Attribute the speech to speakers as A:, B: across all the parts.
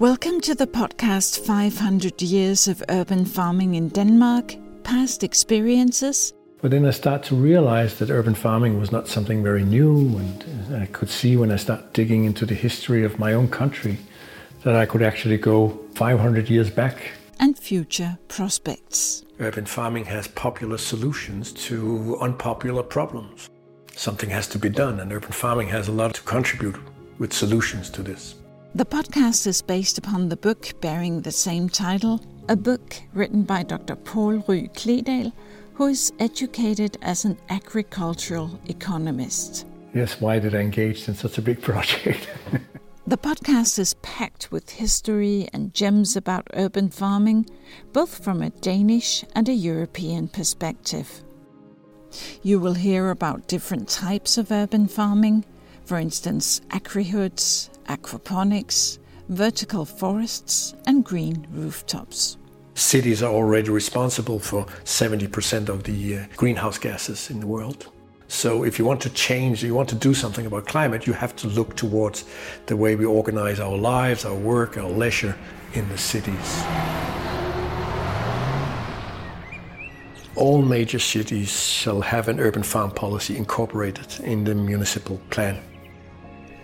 A: Welcome to the podcast 500 Years of Urban Farming in Denmark Past Experiences.
B: But then I start to realize that urban farming was not something very new, and I could see when I start digging into the history of my own country that I could actually go 500 years back.
A: And future prospects.
B: Urban farming has popular solutions to unpopular problems. Something has to be done, and urban farming has a lot to contribute with solutions to this.
A: The podcast is based upon the book bearing the same title, a book written by Dr. Paul Rye Kledal, who is educated as an agricultural economist.
B: Yes, why did I engage in such a big project?
A: the podcast is packed with history and gems about urban farming, both from a Danish and a European perspective. You will hear about different types of urban farming, for instance, agrihoods, aquaponics, vertical forests, and green rooftops.
B: Cities are already responsible for 70% of the uh, greenhouse gases in the world. So, if you want to change, you want to do something about climate, you have to look towards the way we organize our lives, our work, our leisure in the cities. All major cities shall have an urban farm policy incorporated in the municipal plan.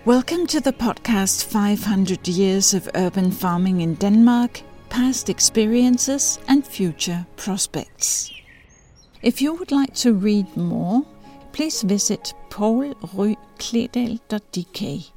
A: Welcome to the podcast 500 Years of Urban Farming in Denmark Past Experiences and Future Prospects. If you would like to read more, please visit poulrykledal.dk.